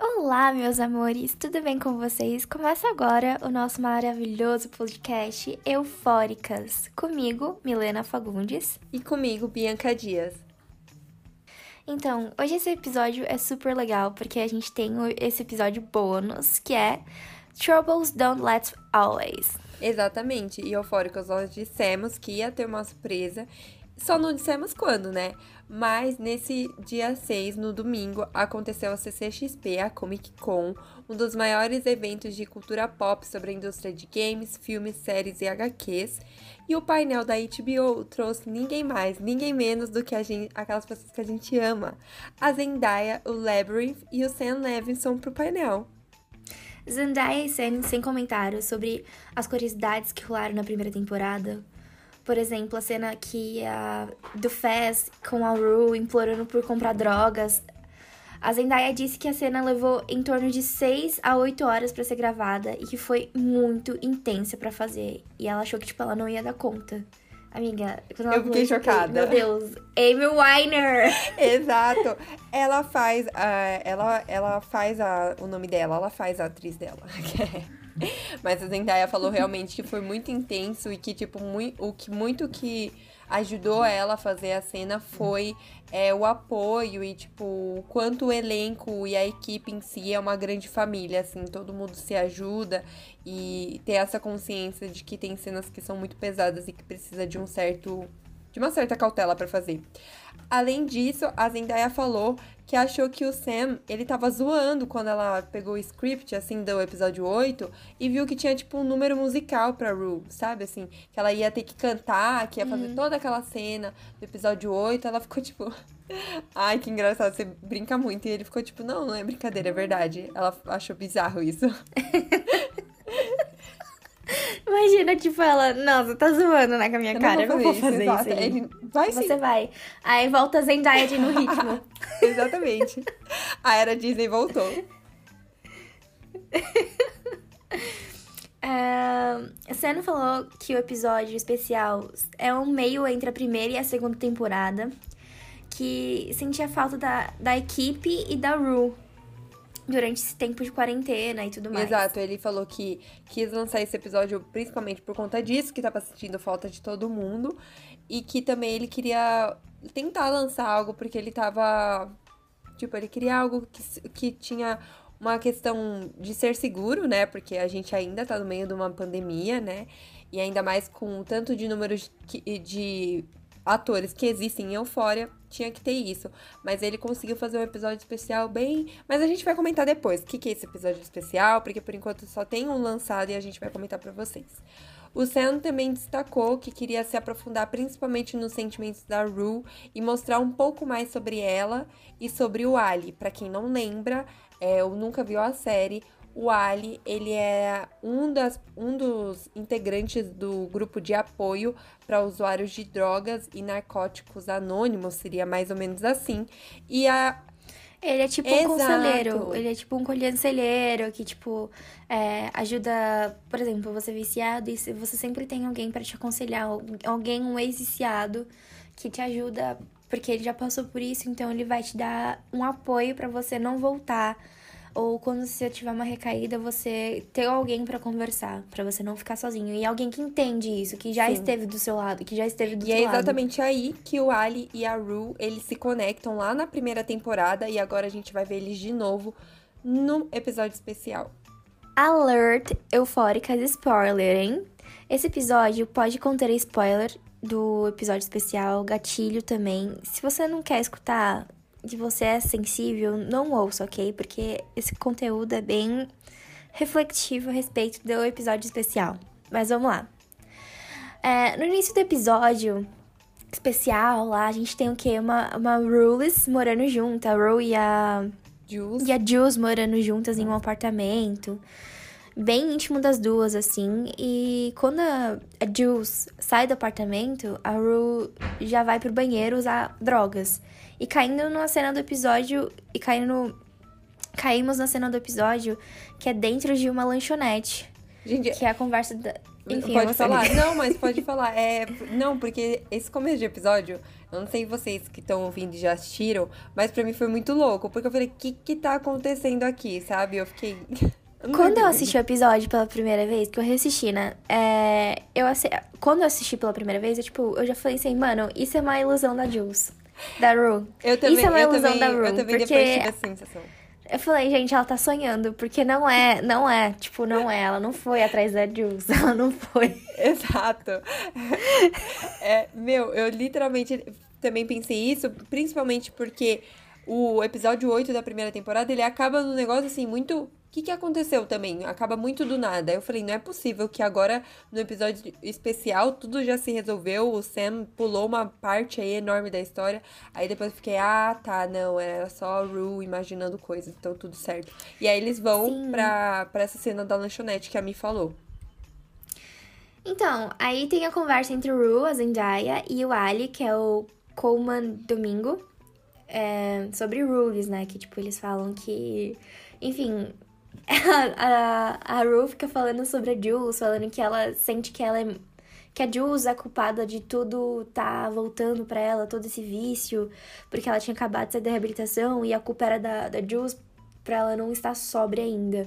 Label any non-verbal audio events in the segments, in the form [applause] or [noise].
Olá, meus amores, tudo bem com vocês? Começa agora o nosso maravilhoso podcast Eufóricas. Comigo, Milena Fagundes. E comigo, Bianca Dias. Então, hoje esse episódio é super legal porque a gente tem esse episódio bônus que é Troubles Don't Let Always. Exatamente, e Eufóricas nós dissemos que ia ter uma surpresa só não dissemos quando, né? Mas nesse dia 6, no domingo, aconteceu a CCXP, a Comic Con, um dos maiores eventos de cultura pop sobre a indústria de games, filmes, séries e HQs. E o painel da HBO trouxe ninguém mais, ninguém menos do que gente, aquelas pessoas que a gente ama. A Zendaya, o Labyrinth e o Sam Levinson pro painel. Zendaya e Sam sem comentários sobre as curiosidades que rolaram na primeira temporada, por exemplo, a cena que a, do Fez com a Rue implorando por comprar drogas. A Zendaya disse que a cena levou em torno de 6 a 8 horas para ser gravada e que foi muito intensa para fazer. E ela achou que tipo ela não ia dar conta. Amiga, eu fiquei chocada. Meu Deus, Amy Weiner. [laughs] Exato. Ela faz, uh, ela, ela faz a, o nome dela, ela faz a atriz dela. [laughs] Mas a Zendaya falou realmente que foi muito intenso e que, tipo, muito, o que muito que ajudou ela a fazer a cena foi é, o apoio e, tipo, o quanto o elenco e a equipe em si é uma grande família, assim, todo mundo se ajuda e ter essa consciência de que tem cenas que são muito pesadas e que precisa de um certo. De uma certa cautela para fazer. Além disso, a Zendaya falou que achou que o Sam, ele tava zoando quando ela pegou o script, assim, do episódio 8, e viu que tinha, tipo, um número musical pra Rue, sabe? Assim, que ela ia ter que cantar, que ia fazer uhum. toda aquela cena do episódio 8, ela ficou, tipo... [laughs] Ai, que engraçado, você brinca muito. E ele ficou, tipo, não, não é brincadeira, é verdade. Ela achou bizarro isso. [laughs] Imagina, tipo, ela, não, você tá zoando, né, com a minha eu cara. Não vou fazer, eu não vou fazer isso. Vai sim. Você vai. Aí volta a Zendaya de no ritmo. [laughs] Exatamente. A era Disney voltou. Uh, a Senna falou que o episódio especial é um meio entre a primeira e a segunda temporada. Que sentia falta da, da equipe e da Rue durante esse tempo de quarentena e tudo mais. Exato, ele falou que quis lançar esse episódio principalmente por conta disso, que tava sentindo falta de todo mundo. E que também ele queria tentar lançar algo porque ele tava. Tipo, ele queria algo que, que tinha uma questão de ser seguro, né? Porque a gente ainda tá no meio de uma pandemia, né? E ainda mais com o tanto de números de atores que existem em Eufória, tinha que ter isso. Mas ele conseguiu fazer um episódio especial bem. Mas a gente vai comentar depois o que, que é esse episódio especial, porque por enquanto só tem um lançado e a gente vai comentar para vocês. O Sam também destacou que queria se aprofundar principalmente nos sentimentos da Rue e mostrar um pouco mais sobre ela e sobre o Ali. Para quem não lembra, é, ou nunca viu a série, o Ali, ele é um, das, um dos integrantes do grupo de apoio para usuários de drogas e narcóticos anônimos, seria mais ou menos assim. E a ele é tipo um Exato. conselheiro. Ele é tipo um conselheiro que, tipo, é, ajuda. Por exemplo, você é viciado e você sempre tem alguém para te aconselhar. Alguém, um ex-viciado, que te ajuda porque ele já passou por isso, então ele vai te dar um apoio para você não voltar ou quando você tiver uma recaída, você ter alguém para conversar, para você não ficar sozinho. E alguém que entende isso, que já Sim. esteve do seu lado, que já esteve do e seu lado. E é exatamente lado. aí que o Ali e a Rue, eles se conectam lá na primeira temporada e agora a gente vai ver eles de novo no episódio especial. Alert eufóricas spoiler, hein? Esse episódio pode conter spoiler do episódio especial, gatilho também. Se você não quer escutar, de você é sensível, não ouça, ok? Porque esse conteúdo é bem reflexivo a respeito do episódio especial. Mas vamos lá. É, no início do episódio especial, lá a gente tem o quê? Uma, uma Rules morando junto. A Rue e a. Jules. E a Jules morando juntas em um apartamento. Bem íntimo das duas, assim. E quando a, a Jules sai do apartamento, a Rue já vai pro banheiro usar drogas. E caindo na cena do episódio. E caindo. Caímos na cena do episódio que é dentro de uma lanchonete. Gente, que é a conversa da. Enfim, pode falar? [laughs] Não, mas pode falar. É, não, porque esse começo de episódio, eu não sei vocês que estão ouvindo e já assistiram, mas pra mim foi muito louco, porque eu falei, o que que tá acontecendo aqui, sabe? Eu fiquei. Quando eu assisti o episódio pela primeira vez, que eu reassisti, né? É, eu assi... Quando eu assisti pela primeira vez, eu, tipo, eu já falei assim, mano, isso é uma ilusão da Jules. Da Rue. Eu também, isso é uma ilusão também, da Rue. eu também porque depois tive sensação. eu falei, gente, ela tá sonhando, porque não é, não é, tipo, não é. Ela não foi atrás da Jules, [laughs] ela não foi. Exato. [laughs] É, meu, eu literalmente também pensei isso, principalmente porque o episódio 8 da primeira temporada, ele acaba num negócio assim, muito. O que, que aconteceu também? Acaba muito do nada. Eu falei, não é possível que agora, no episódio especial, tudo já se resolveu. O Sam pulou uma parte aí enorme da história. Aí depois eu fiquei, ah, tá, não, era só a Rue imaginando coisas, então tudo certo. E aí eles vão Sim. pra, pra essa cena da lanchonete que a Mi falou. Então, aí tem a conversa entre o Rue, a Zendaya, e o Ali, que é o Coleman Domingo, é, sobre rules, né? Que, tipo, eles falam que... Enfim, [laughs] a, a, a Rue fica falando sobre a Jules, falando que ela sente que ela é... Que a Jules é culpada de tudo tá voltando pra ela, todo esse vício, porque ela tinha acabado de sair da reabilitação e a culpa era da, da Jules pra ela não estar sóbria ainda.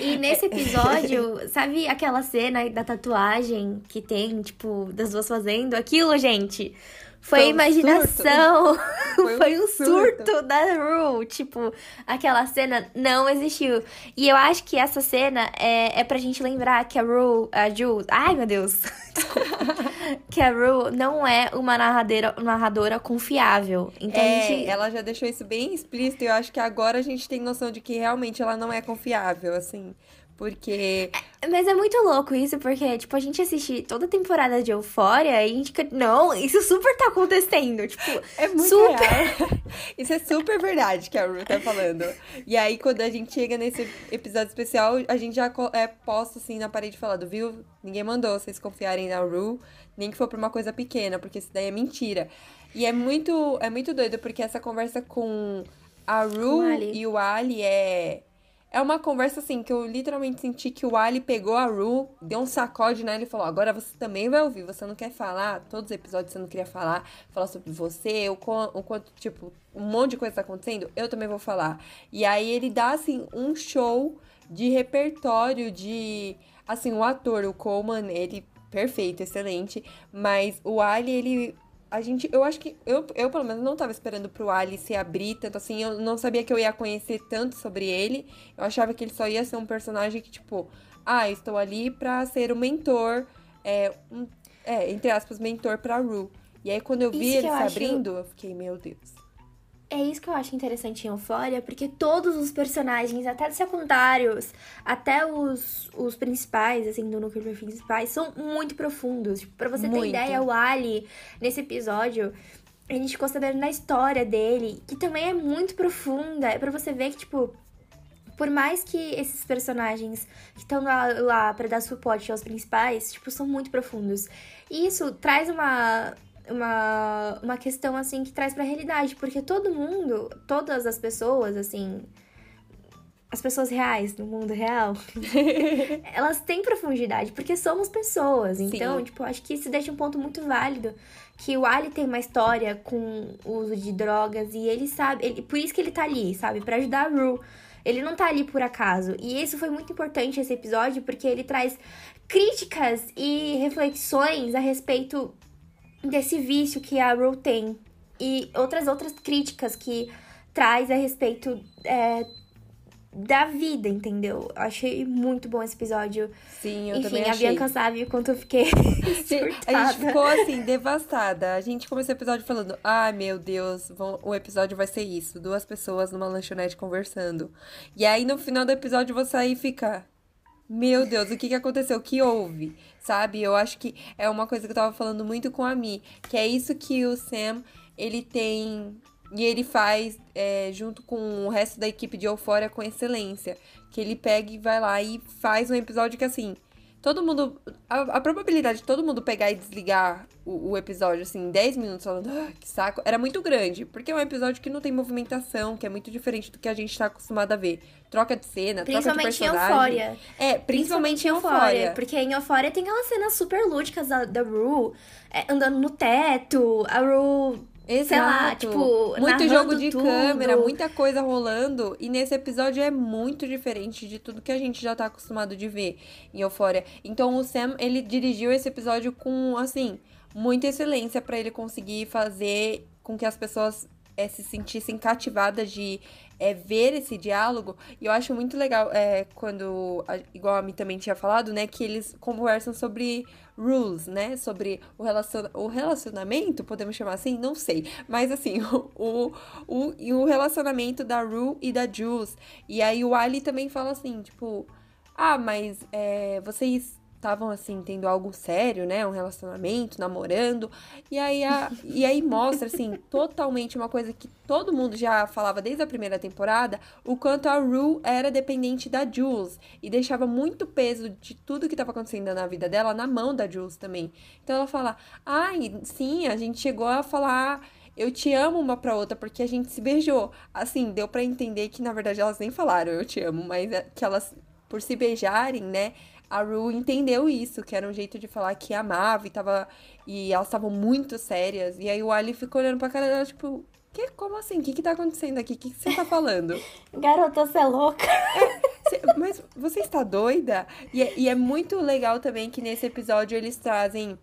E nesse [laughs] episódio, sabe aquela cena da tatuagem que tem, tipo, das duas fazendo? Aquilo, gente, foi Foi um imaginação. [laughs] [laughs] Foi um Foi um surto, surto. da Rue. Tipo, aquela cena não existiu. E eu acho que essa cena é, é pra gente lembrar que a Rue, a Jules. Ai, meu Deus. [laughs] Que a Rue não é uma narradora, narradora confiável. Então É, gente. ela já deixou isso bem explícito e eu acho que agora a gente tem noção de que realmente ela não é confiável, assim. Porque. Mas é muito louco isso, porque, tipo, a gente assiste toda a temporada de Euphoria e a gente fica, não, isso super tá acontecendo. Tipo, É muito super. real. [laughs] Isso é super verdade que a Ru tá falando. E aí, quando a gente chega nesse episódio especial, a gente já é posto assim na parede falando, viu? Ninguém mandou vocês confiarem na Ru, nem que for pra uma coisa pequena, porque isso daí é mentira. E é muito, é muito doido, porque essa conversa com a Ru o e o Ali é. É uma conversa assim que eu literalmente senti que o Ali pegou a Ru, deu um sacode nela e falou: Agora você também vai ouvir. Você não quer falar? Todos os episódios você não queria falar, falar sobre você, o, o quanto, tipo, um monte de coisa tá acontecendo, eu também vou falar. E aí ele dá, assim, um show de repertório de. Assim, o ator, o Coleman, ele. Perfeito, excelente. Mas o Ali, ele a gente, eu acho que, eu, eu pelo menos não tava esperando pro Ali se abrir tanto assim, eu não sabia que eu ia conhecer tanto sobre ele, eu achava que ele só ia ser um personagem que, tipo, ah, estou ali pra ser o mentor, é, um, é entre aspas, mentor pra Ru. E aí quando eu vi Isso ele se acho- abrindo, eu fiquei, meu Deus. É isso que eu acho interessante em Euphoria, porque todos os personagens, até os secundários, até os, os principais, assim, do núcleo de principais, são muito profundos. Tipo, pra você Muito. ter ideia, o Ali, nesse episódio, a gente ficou sabendo da história dele, que também é muito profunda. É pra você ver que, tipo, por mais que esses personagens que estão lá, lá pra dar suporte aos principais, tipo, são muito profundos. E isso traz uma, uma, uma questão, assim, que traz pra realidade, porque todo mundo, todas as pessoas, assim, as pessoas reais no mundo real, [laughs] elas têm profundidade, porque somos pessoas. Então, Sim. tipo, acho que isso deixa um ponto muito válido. Que o Ali tem uma história com o uso de drogas e ele sabe. Ele, por isso que ele tá ali, sabe? Pra ajudar a Rue. Ele não tá ali por acaso. E isso foi muito importante esse episódio, porque ele traz críticas e reflexões a respeito desse vício que a Rue tem. E outras outras críticas que traz a respeito é, da vida, entendeu? Eu achei muito bom esse episódio. Sim, eu Enfim, também a achei. Bianca sabe o quanto eu fiquei [laughs] a gente ficou assim, devastada. A gente começou o episódio falando: ai meu Deus, vão- o episódio vai ser isso: duas pessoas numa lanchonete conversando. E aí no final do episódio você aí fica: meu Deus, o que que aconteceu? O que houve? Sabe? Eu acho que é uma coisa que eu tava falando muito com a Mi, que é isso que o Sam ele tem. E ele faz é, junto com o resto da equipe de Euphoria com excelência. Que ele pega e vai lá e faz um episódio que assim todo mundo. A, a, probabilidade de todo mundo pegar e desligar o, o episódio, assim, em 10 minutos, falando, ah, que saco, era muito grande. Porque é um episódio que não tem movimentação, que é muito diferente do que a gente tá acostumado a ver. Troca de cena, troca de personagem. Principalmente em Eufória. É, principalmente, em Eufória. Porque em Eufória tem aquelas cenas super lúdicas da, da Rue, é, andando no teto, a Rue Exato. Sei lá, tipo, muito jogo de tudo. câmera, muita coisa rolando. E nesse episódio é muito diferente de tudo que a gente já tá acostumado de ver em Euphoria. Então o Sam, ele dirigiu esse episódio com, assim, muita excelência para ele conseguir fazer com que as pessoas é, se sentissem cativadas de é, ver esse diálogo. E eu acho muito legal é, quando, igual a mim também tinha falado, né, que eles conversam sobre rules, né? Sobre o, relaciona o relacionamento, podemos chamar assim? Não sei. Mas assim, [laughs] o, o, o, relacionamento da Ru e da Jules. E aí o Ali também fala assim, tipo, ah, mas é, vocês estavam assim tendo algo sério, né, um relacionamento, namorando, e aí a, e aí mostra assim [laughs] totalmente uma coisa que todo mundo já falava desde a primeira temporada, o quanto a Rue era dependente da Jules e deixava muito peso de tudo que estava acontecendo na vida dela na mão da Jules também. Então ela fala: "Ai, sim, a gente chegou a falar eu te amo uma pra outra porque a gente se beijou. Assim, deu para entender que na verdade elas nem falaram eu te amo, mas é que elas por se beijarem, né, a Ru entendeu isso, que era um jeito de falar que amava e tava. E elas estavam muito sérias. E aí o Ali ficou olhando pra cara dela, tipo, que, como assim? O que que tá acontecendo aqui? O que, que você tá falando? [laughs] Garota, você é louca. É, cê, mas você está doida? E é, e é muito legal também que nesse episódio eles trazem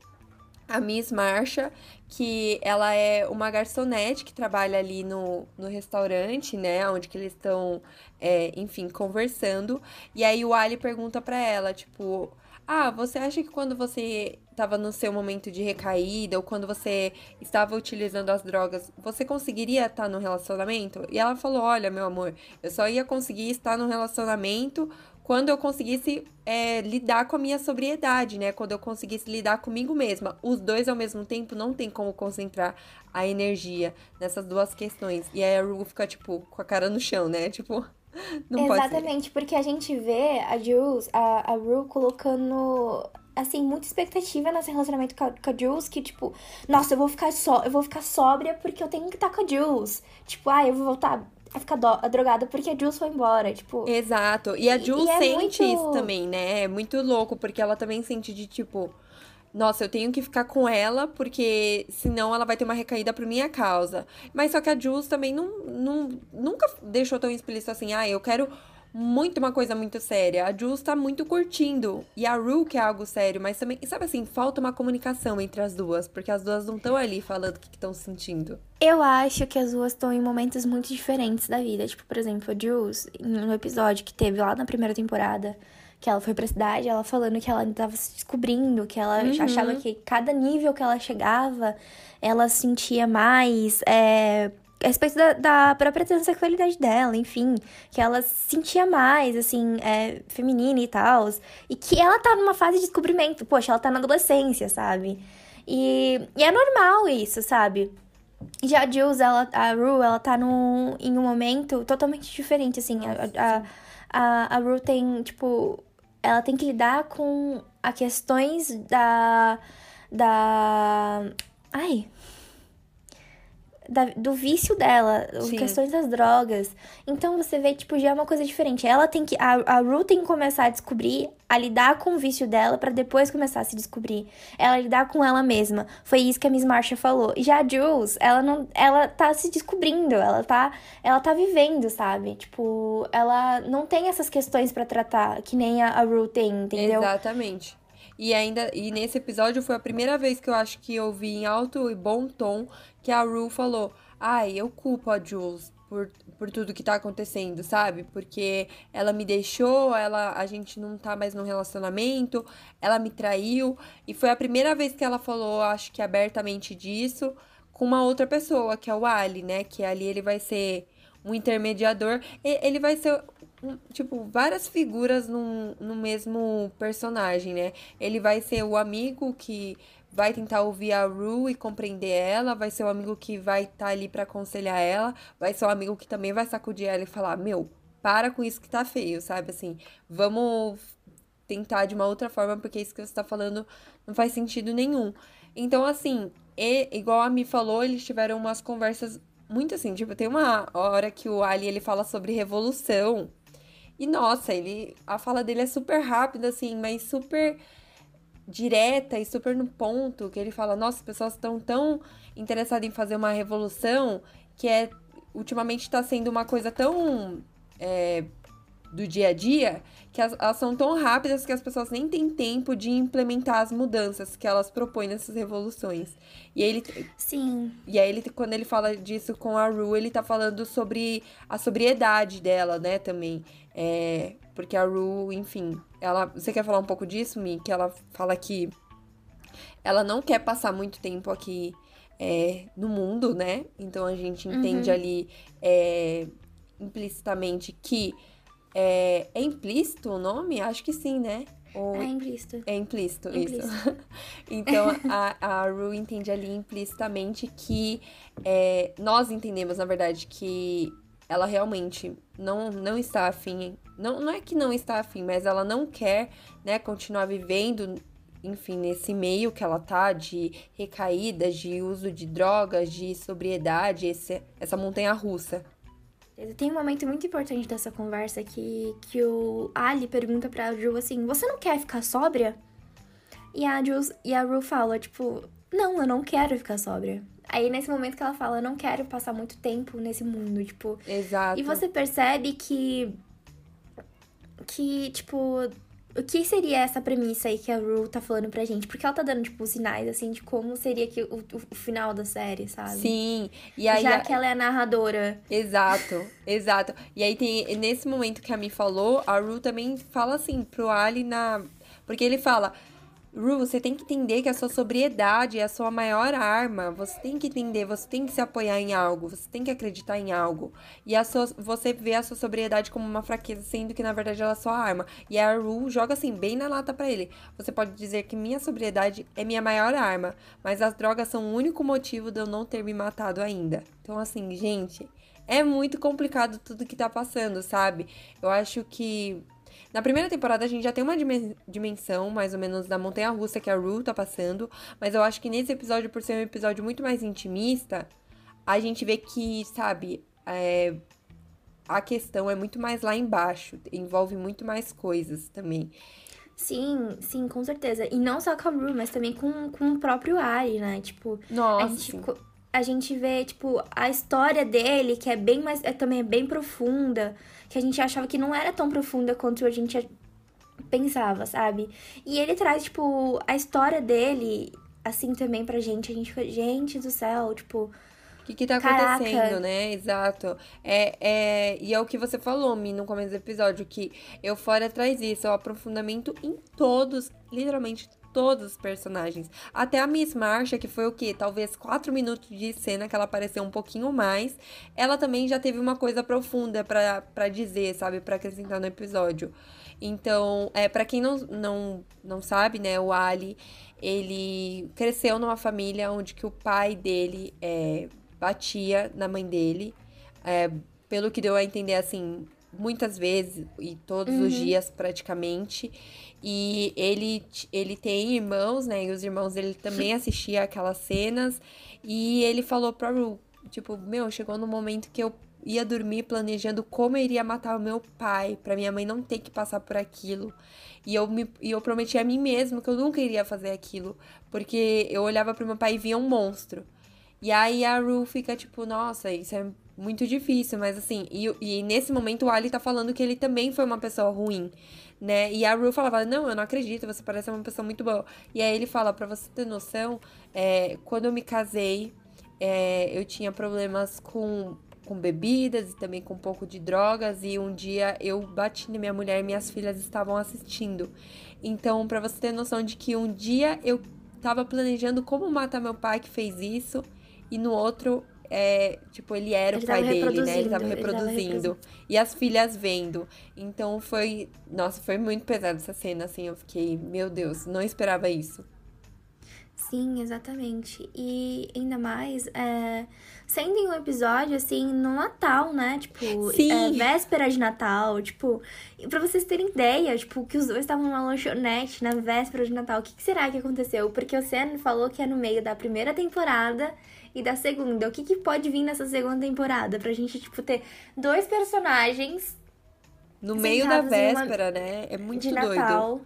a Miss Marcha, que ela é uma garçonete que trabalha ali no, no restaurante, né? Onde que eles estão, é, enfim, conversando. E aí o Ali pergunta pra ela, tipo... Ah, você acha que quando você estava no seu momento de recaída ou quando você estava utilizando as drogas, você conseguiria estar no relacionamento? E ela falou: Olha, meu amor, eu só ia conseguir estar no relacionamento quando eu conseguisse é, lidar com a minha sobriedade, né? Quando eu conseguisse lidar comigo mesma. Os dois ao mesmo tempo não tem como concentrar a energia nessas duas questões. E aí a Ru fica, tipo, com a cara no chão, né? Tipo, [laughs] não Exatamente, porque a gente vê a Jules, a, a colocando assim, muita expectativa nesse relacionamento com a, com a Jules, que, tipo, nossa, eu vou ficar só, eu vou ficar sóbria porque eu tenho que estar com a Jules. Tipo, ah, eu vou voltar a ficar drogada porque a Jules foi embora, tipo... Exato, e a Jules e, é sente muito... isso também, né? É muito louco, porque ela também sente de, tipo... Nossa, eu tenho que ficar com ela, porque senão ela vai ter uma recaída por minha causa. Mas só que a Jules também não, não, nunca deixou tão explícito assim, ah, eu quero muito uma coisa muito séria. A Jules tá muito curtindo. E a Rue quer algo sério, mas também, sabe assim, falta uma comunicação entre as duas, porque as duas não estão ali falando o que estão sentindo. Eu acho que as duas estão em momentos muito diferentes da vida. Tipo, por exemplo, a Jules, no episódio que teve lá na primeira temporada, que ela foi pra cidade, ela falando que ela tava se descobrindo, que ela uhum. achava que cada nível que ela chegava, ela sentia mais. É a respeito da, da própria transexualidade dela, enfim, que ela se sentia mais, assim, é, feminina e tal, e que ela tá numa fase de descobrimento, poxa, ela tá na adolescência, sabe? E, e é normal isso, sabe? Já a Jules, ela, a Rue, ela tá num, em um momento totalmente diferente, assim, a, a, a, a Rue tem, tipo, ela tem que lidar com as questões da, da, ai, da, do vício dela, Sim. questões das drogas. Então você vê, tipo, já é uma coisa diferente. Ela tem que. A, a Ru tem que começar a descobrir, a lidar com o vício dela para depois começar a se descobrir. Ela lidar com ela mesma. Foi isso que a Miss Marcia falou. E já a Jules, ela não. Ela tá se descobrindo, ela tá. Ela tá vivendo, sabe? Tipo, ela não tem essas questões para tratar, que nem a, a Ru tem, entendeu? Exatamente. E ainda e nesse episódio foi a primeira vez que eu acho que eu vi em alto e bom tom que a Rue falou: "Ai, eu culpo a Jules por, por tudo que tá acontecendo, sabe? Porque ela me deixou, ela a gente não tá mais no relacionamento, ela me traiu, e foi a primeira vez que ela falou, acho que abertamente disso, com uma outra pessoa, que é o Ali, né? Que ali ele vai ser um intermediador, ele vai ser tipo, várias figuras no, no mesmo personagem, né? Ele vai ser o amigo que vai tentar ouvir a Rue e compreender ela, vai ser o amigo que vai estar tá ali para aconselhar ela, vai ser o amigo que também vai sacudir ela e falar: "Meu, para com isso que tá feio", sabe assim? Vamos tentar de uma outra forma, porque isso que você tá falando não faz sentido nenhum. Então, assim, e, igual a Mi falou, eles tiveram umas conversas muito assim, tipo, tem uma hora que o Ali ele fala sobre revolução. E nossa, ele a fala dele é super rápida assim, mas super direta e super no ponto, que ele fala: "Nossa, as pessoas estão tão interessadas em fazer uma revolução que é ultimamente está sendo uma coisa tão é, do dia a dia, que elas, elas, são tão rápidas que as pessoas nem têm tempo de implementar as mudanças que elas propõem nessas revoluções. E ele Sim. E aí ele quando ele fala disso com a Ru, ele tá falando sobre a sobriedade dela, né, também. É, porque a Ru, enfim, ela, você quer falar um pouco disso, Mi? Que ela fala que ela não quer passar muito tempo aqui é, no mundo, né? Então a gente entende uhum. ali é, implicitamente que é, é implícito o nome? Acho que sim, né? Ou... É implícito. É implícito, implícito. isso. [laughs] então, a, a Ru entende ali implicitamente que é, nós entendemos, na verdade, que ela realmente não, não está afim. Não, não é que não está afim, mas ela não quer né, continuar vivendo, enfim, nesse meio que ela tá de recaídas, de uso de drogas, de sobriedade, esse, essa montanha russa. Tem um momento muito importante dessa conversa que, que o Ali pergunta pra Ju assim: Você não quer ficar sóbria? E a, Ju, e a Ru fala, tipo, não, eu não quero ficar sóbria. Aí nesse momento que ela fala, eu não quero passar muito tempo nesse mundo, tipo. Exato. E você percebe que. Que, tipo, o que seria essa premissa aí que a Rue tá falando pra gente? Porque ela tá dando, tipo, sinais, assim, de como seria que o, o, final da série, sabe? Sim. E aí, Já a... que ela é a narradora. Exato, exato. E aí tem, nesse momento que a Mi falou, a Rue também fala assim pro Ali na... Porque ele fala, Ru, você tem que entender que a sua sobriedade é a sua maior arma. Você tem que entender, você tem que se apoiar em algo, você tem que acreditar em algo. E a sua, você vê a sua sobriedade como uma fraqueza, sendo que na verdade ela é sua arma. E a Ru joga assim, bem na lata para ele. Você pode dizer que minha sobriedade é minha maior arma, mas as drogas são o único motivo de eu não ter me matado ainda. Então, assim, gente, é muito complicado tudo que tá passando, sabe? Eu acho que na primeira temporada a gente já tem uma dimensão, mais ou menos, da montanha russa que a Rue tá passando, mas eu acho que nesse episódio, por ser um episódio muito mais intimista, a gente vê que, sabe, é, a questão é muito mais lá embaixo, envolve muito mais coisas também. Sim, sim, com certeza. E não só com a Rue, mas também com, com o próprio Ari, né? Tipo, Nossa, a gente, a gente vê, tipo, a história dele, que é bem mais. É também bem profunda que a gente achava que não era tão profunda quanto a gente pensava, sabe? E ele traz, tipo, a história dele, assim, também pra gente. A gente fica, gente do céu, tipo. O que, que tá Caraca. acontecendo, né? Exato. É, é, e é o que você falou, Mi, no começo do episódio, que eu fora traz isso, é o aprofundamento em todos, literalmente todos os personagens. Até a Miss Marcha, que foi o quê? Talvez quatro minutos de cena que ela apareceu um pouquinho mais. Ela também já teve uma coisa profunda para dizer, sabe? para acrescentar no episódio. Então, é, para quem não, não, não sabe, né, o Ali, ele cresceu numa família onde que o pai dele é, batia na mãe dele. É, pelo que deu a entender, assim, muitas vezes e todos uhum. os dias praticamente. E ele, ele tem irmãos, né? E os irmãos dele também [laughs] assistiam aquelas cenas. E ele falou pra Ru, tipo, meu, chegou no momento que eu ia dormir planejando como eu iria matar o meu pai, para minha mãe não ter que passar por aquilo. E eu, me, e eu prometi a mim mesmo que eu nunca iria fazer aquilo, porque eu olhava pro meu pai e via um monstro. E aí a Ru fica tipo, nossa, isso é muito difícil, mas assim, e, e nesse momento o Ali tá falando que ele também foi uma pessoa ruim né? E a Rue falava, não, eu não acredito, você parece uma pessoa muito boa. E aí ele fala, pra você ter noção, é, quando eu me casei, é, eu tinha problemas com, com bebidas e também com um pouco de drogas. E um dia eu bati na minha mulher e minhas filhas estavam assistindo. Então, pra você ter noção de que um dia eu tava planejando como matar meu pai que fez isso, e no outro é, tipo, ele era ele o pai dele, né? Ele tava reproduzindo. E as filhas vendo. Então foi. Nossa, foi muito pesado essa cena, assim. Eu fiquei, meu Deus, não esperava isso. Sim, exatamente. E ainda mais, é, sendo em um episódio, assim, no Natal, né? Tipo, Sim. é, véspera de Natal. Tipo, pra vocês terem ideia, tipo, que os dois estavam numa lanchonete na véspera de Natal. O que, que será que aconteceu? Porque o Sam falou que é no meio da primeira temporada e da segunda. O que, que pode vir nessa segunda temporada? Pra gente, tipo, ter dois personagens No meio da em uma- véspera, né? É muito de doido. Natal.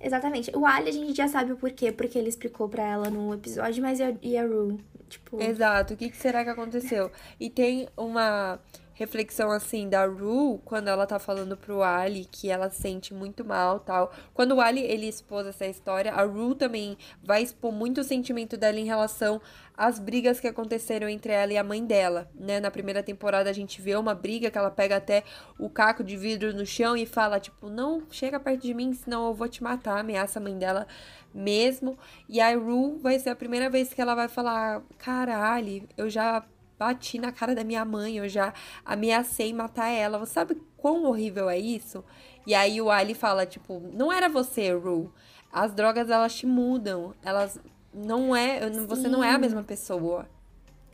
Exatamente. O Ali a gente já sabe o porquê, porque ele explicou pra ela no episódio, mas e a, e a Rue? Tipo, Exato, o que, que será que aconteceu? E tem uma reflexão assim da Rue quando ela tá falando pro Ali que ela se sente muito mal, tal. Quando o Ali ele expôs essa história, a Rue também vai expor muito o sentimento dela em relação às brigas que aconteceram entre ela e a mãe dela, né? Na primeira temporada a gente vê uma briga que ela pega até o caco de vidro no chão e fala tipo, não chega perto de mim, senão eu vou te matar, ameaça a mãe dela mesmo. E a Rue vai ser a primeira vez que ela vai falar: caralho, eu já bati na cara da minha mãe, eu já ameacei matar ela. Você sabe quão horrível é isso? E aí o Ali fala: tipo, não era você, Rue. As drogas elas te mudam, elas não é, você não é a Sim. mesma pessoa.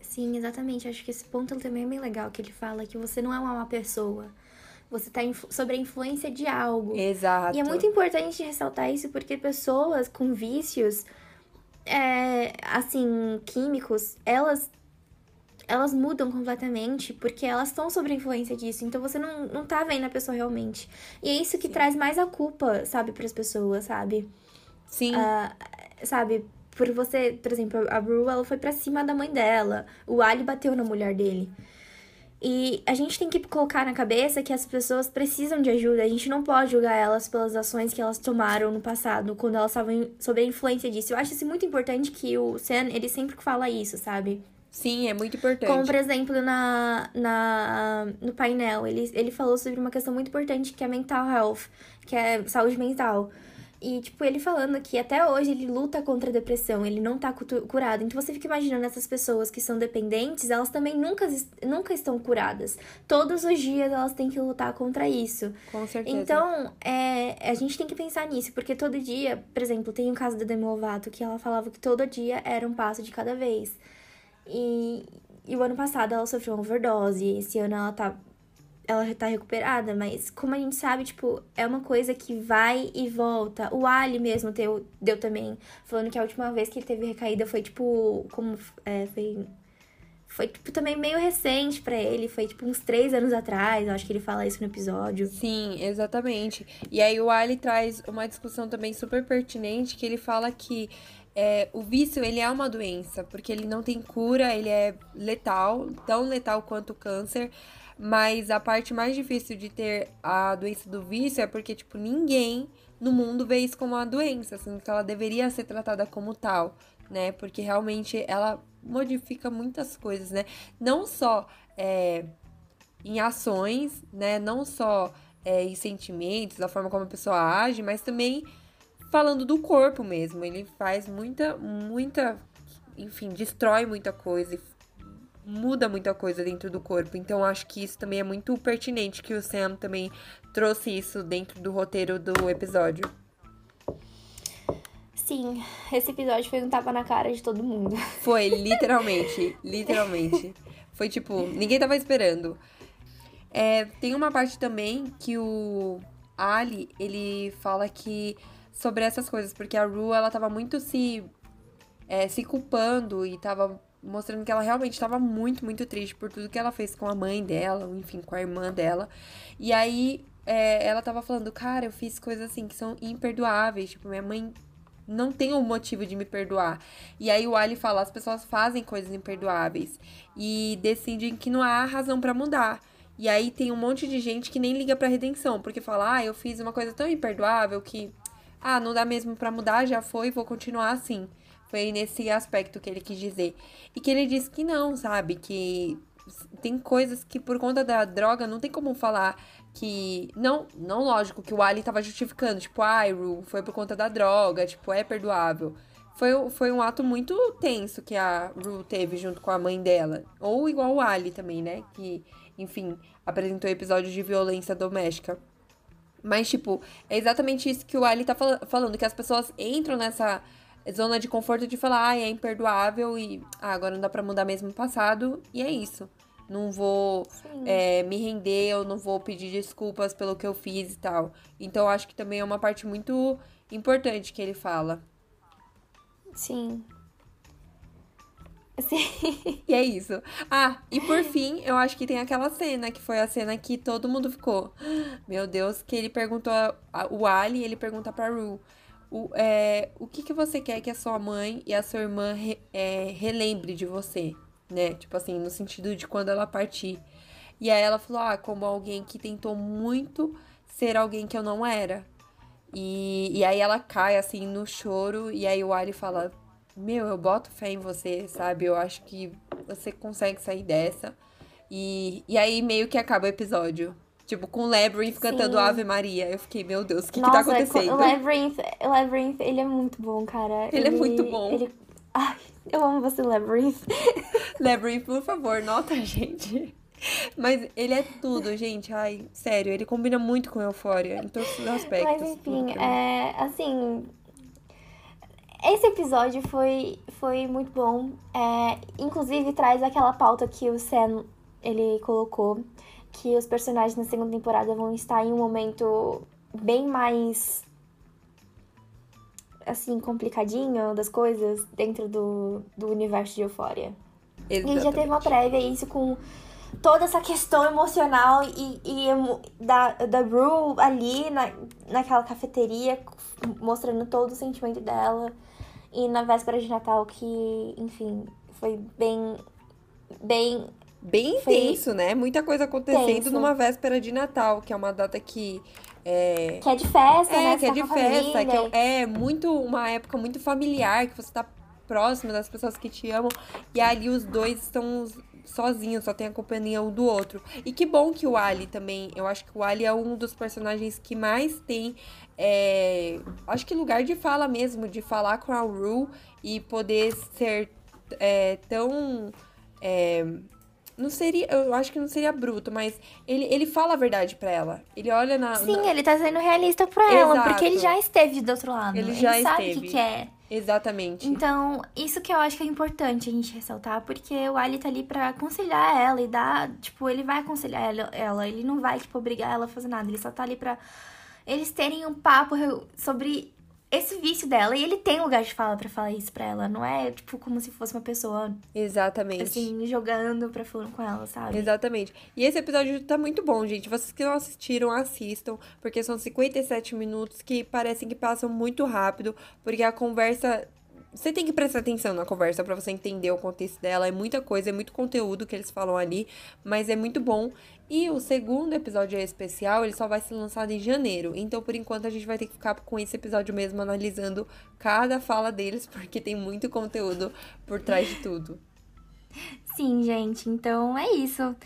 sim, exatamente. Acho que esse ponto também é bem legal, que ele fala que você não é uma má pessoa. Você tá influ- sob a influência de algo. Exato. E é muito importante ressaltar isso porque pessoas com vícios, é, assim, químicos, elas elas mudam completamente porque elas estão sob a influência disso. Então você não, não tá vendo a pessoa realmente. E é isso que Sim. traz mais a culpa, sabe, pras pessoas, sabe? Sim, Ah, sabe? Por você, por exemplo, a Bru, ela foi pra cima da mãe dela. O Ali bateu na mulher dele. E a gente tem que colocar na cabeça que as pessoas precisam de ajuda. A gente não pode julgar elas pelas ações que elas tomaram no passado, quando elas estavam sob a influência disso. Eu acho isso muito importante que o Sam, ele sempre fala isso, sabe? Sim, é muito importante. Como, por exemplo, na, na, no painel, ele, ele falou sobre uma questão muito importante que é mental health, que é saúde mental. E, tipo, ele falando que até hoje ele luta contra a depressão, ele não tá curado. Então você fica imaginando essas pessoas que são dependentes, elas também nunca, nunca estão curadas. Todos os dias elas têm que lutar contra isso. Com certeza. Então, é, a gente tem que pensar nisso, porque todo dia, por exemplo, tem o caso da Demi Lovato, que ela falava que todo dia era um passo de cada vez. E, e o ano passado ela sofreu uma overdose, esse ano ela tá, ela tá recuperada, mas como a gente sabe, tipo, é uma coisa que vai e volta. O Ali mesmo deu, deu também, falando que a última vez que ele teve recaída foi, tipo, como, é, foi... Foi, tipo, também meio recente pra ele. Foi, tipo, uns três anos atrás. Eu acho que ele fala isso no episódio. Sim, exatamente. E aí o Ali traz uma discussão também super pertinente, que ele fala que é, o vício, ele é uma doença, porque ele não tem cura, ele é letal, tão letal quanto o câncer, mas a parte mais difícil de ter a doença do vício é porque, tipo, ninguém no mundo vê isso como uma doença, assim, que ela deveria ser tratada como tal, né? Porque realmente ela modifica muitas coisas, né? Não só é, em ações, né? Não só é, em sentimentos, da forma como a pessoa age, mas também falando do corpo mesmo. Ele faz muita, muita, enfim, destrói muita coisa e muda muita coisa dentro do corpo. Então acho que isso também é muito pertinente que o Sam também trouxe isso dentro do roteiro do episódio. Sim, esse episódio foi um tapa na cara de todo mundo. [laughs] Foi, literalmente, literalmente. Foi tipo, ninguém tava esperando. É, tem uma parte também que o Ali, ele fala que sobre essas coisas, porque a Ru, ela tava muito se é, se culpando e tava mostrando que ela realmente tava muito, muito triste por tudo que ela fez com a mãe dela, enfim, com a irmã dela. E aí é, ela tava falando, cara, eu fiz coisas assim que são imperdoáveis, tipo, minha mãe não tem um motivo de me perdoar. E aí o Ali fala, as pessoas fazem coisas imperdoáveis e decidem que não há razão pra mudar. E aí tem um monte de gente que nem liga pra redenção, porque fala: "Ah, eu fiz uma coisa tão imperdoável que ah, não dá mesmo pra mudar, já foi, vou continuar assim". Foi nesse aspecto que ele quis dizer. E que ele disse que não, sabe? Que tem coisas que por conta da droga não tem como falar que. Não, não lógico que o Ali tava justificando, tipo, ai, Ru, foi por conta da droga, tipo, é perdoável. Foi, foi um ato muito tenso que a Ru teve junto com a mãe dela. Ou igual o Ali também, né? Que, enfim, apresentou episódios de violência doméstica. Mas, tipo, é exatamente isso que o Ali tá fal- falando, que as pessoas entram nessa zona de conforto de falar, ah, é imperdoável e ah, agora não dá pra mudar mesmo o passado, e é isso. Não vou é, me render, eu não vou pedir desculpas pelo que eu fiz e tal. Então, acho que também é uma parte muito importante que ele fala. Sim. Sim. E é isso. Ah, e por fim, eu acho que tem aquela cena, que foi a cena que todo mundo ficou. Meu Deus, que ele perguntou. A, a, o Ali, ele pergunta pra Ru. O, é, o que, que você quer que a sua mãe e a sua irmã re, é, relembre de você? Né? Tipo assim, no sentido de quando ela partir. E aí ela falou, ah, como alguém que tentou muito ser alguém que eu não era. E, e aí ela cai assim no choro, e aí o Ali fala, meu, eu boto fé em você, sabe? Eu acho que você consegue sair dessa. E, e aí meio que acaba o episódio. Tipo, com o Labyrinth cantando Ave Maria. Eu fiquei, meu Deus, o que, Nossa, que tá acontecendo? O Labyrinth, o Labyrinth, ele é muito bom, cara. Ele, ele é muito bom. Ele... Ai, eu amo você, Labyrinth. [laughs] Labyrinth, por favor, nota gente. Mas ele é tudo, gente. Ai, sério, ele combina muito com Euphoria em todos os aspectos. Mas enfim, é assim, esse episódio foi, foi muito bom. É, inclusive, traz aquela pauta que o Sam ele colocou. Que os personagens na segunda temporada vão estar em um momento bem mais. Assim, complicadinho das coisas dentro do, do universo de Euphoria. Exatamente. E já teve uma prévia isso com toda essa questão emocional e, e da, da Rue ali na, naquela cafeteria, mostrando todo o sentimento dela. E na véspera de Natal, que, enfim, foi bem. Bem. Bem intenso, né? Muita coisa acontecendo tenso. numa véspera de Natal, que é uma data que. É... Que é de festa, é, né? Que é de festa, que é, é muito uma época muito familiar, que você tá próximo das pessoas que te amam. E ali os dois estão sozinhos, só tem a companhia um do outro. E que bom que o Ali também. Eu acho que o Ali é um dos personagens que mais tem. É, acho que lugar de fala mesmo, de falar com a Rue e poder ser é, tão. É, não seria, eu acho que não seria bruto, mas ele, ele fala a verdade para ela. Ele olha na. Sim, na... ele tá sendo realista pra Exato. ela, porque ele já esteve do outro lado. Ele já ele sabe esteve. o que é. Exatamente. Então, isso que eu acho que é importante a gente ressaltar, porque o Ali tá ali pra aconselhar ela e dar. Tipo, ele vai aconselhar ela, ela, ele não vai, tipo, obrigar ela a fazer nada. Ele só tá ali pra eles terem um papo sobre esse vício dela. E ele tem lugar de fala para falar isso pra ela. Não é, tipo, como se fosse uma pessoa. Exatamente. Assim, jogando pra falar com ela, sabe? Exatamente. E esse episódio tá muito bom, gente. Vocês que não assistiram, assistam. Porque são 57 minutos que parecem que passam muito rápido. Porque a conversa você tem que prestar atenção na conversa para você entender o contexto dela. É muita coisa, é muito conteúdo que eles falam ali, mas é muito bom. E o segundo episódio especial, ele só vai ser lançado em janeiro. Então, por enquanto, a gente vai ter que ficar com esse episódio mesmo analisando cada fala deles, [laughs] porque tem muito conteúdo por trás de tudo. Sim, gente. Então é isso.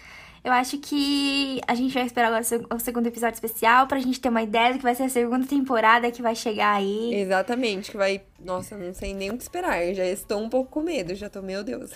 Eu acho que a gente vai esperar agora o segundo episódio especial pra gente ter uma ideia do que vai ser a segunda temporada que vai chegar aí. Exatamente, que vai. Nossa, não sei nem o que esperar. Eu já estou um pouco com medo, já tô, meu Deus.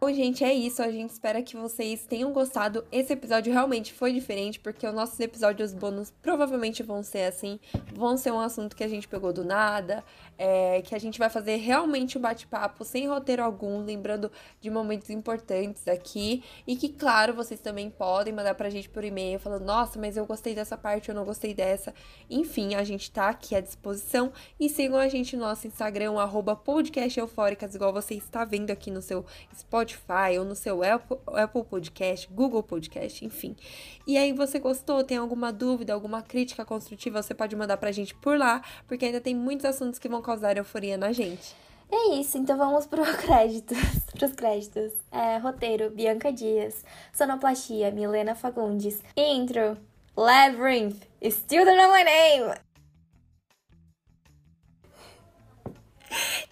Bom, gente, é isso. A gente espera que vocês tenham gostado. Esse episódio realmente foi diferente, porque os nossos episódios bônus provavelmente vão ser assim. Vão ser um assunto que a gente pegou do nada, é, que a gente vai fazer realmente um bate-papo sem roteiro algum, lembrando de momentos importantes aqui. E que, claro, vocês também podem mandar pra gente por e-mail falando: nossa, mas eu gostei dessa parte, eu não gostei dessa. Enfim, a gente tá aqui à disposição. E sigam a gente no nosso Instagram, podcasteufóricas, igual você está vendo aqui no seu Spotify ou no seu Apple, Apple Podcast, Google Podcast, enfim. E aí, você gostou? Tem alguma dúvida, alguma crítica construtiva? Você pode mandar pra gente por lá, porque ainda tem muitos assuntos que vão causar euforia na gente. É isso, então vamos pro [laughs] créditos, pros créditos. É, roteiro, Bianca Dias. Sonoplastia, Milena Fagundes. Intro, Labyrinth, Still Don't Know My Name.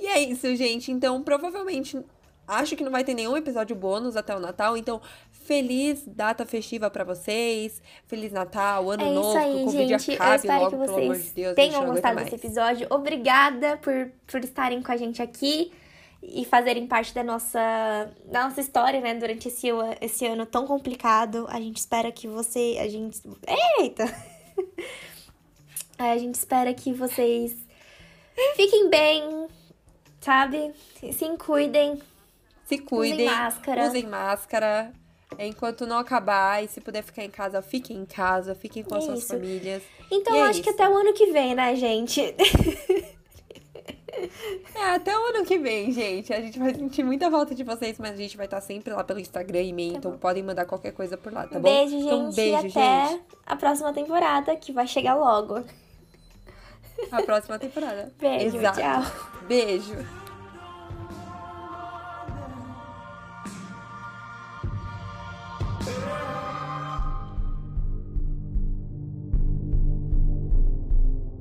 E é isso, gente. Então, provavelmente, acho que não vai ter nenhum episódio bônus até o Natal. Então, feliz data festiva para vocês. Feliz Natal, Ano é Novo, isso aí, que o Covid gente. acabe Eu espero logo, que pelo amor de vocês Deus. tenham gostado desse episódio. Obrigada por, por estarem com a gente aqui e fazerem parte da nossa, da nossa história, né? Durante esse, esse ano tão complicado. A gente espera que você. A gente. Eita! a gente espera que vocês fiquem bem, sabe? Se cuidem. Se cuidem. Usem máscara. Usem máscara. Enquanto não acabar, e se puder ficar em casa, fiquem em casa, fiquem com É as suas isso. famílias. Então é acho que isso. até o ano que vem, né, gente? É, até o ano que vem, gente. A gente vai sentir muita falta de vocês, mas a gente vai estar sempre lá pelo Instagram e e-mail, então podem mandar qualquer coisa por lá, tá bom? beijo, gente. Então, beijo, e até gente. a próxima temporada, que vai chegar logo. A próxima temporada. [laughs] Beijo, Exato. tchau. Beijo.